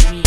for me.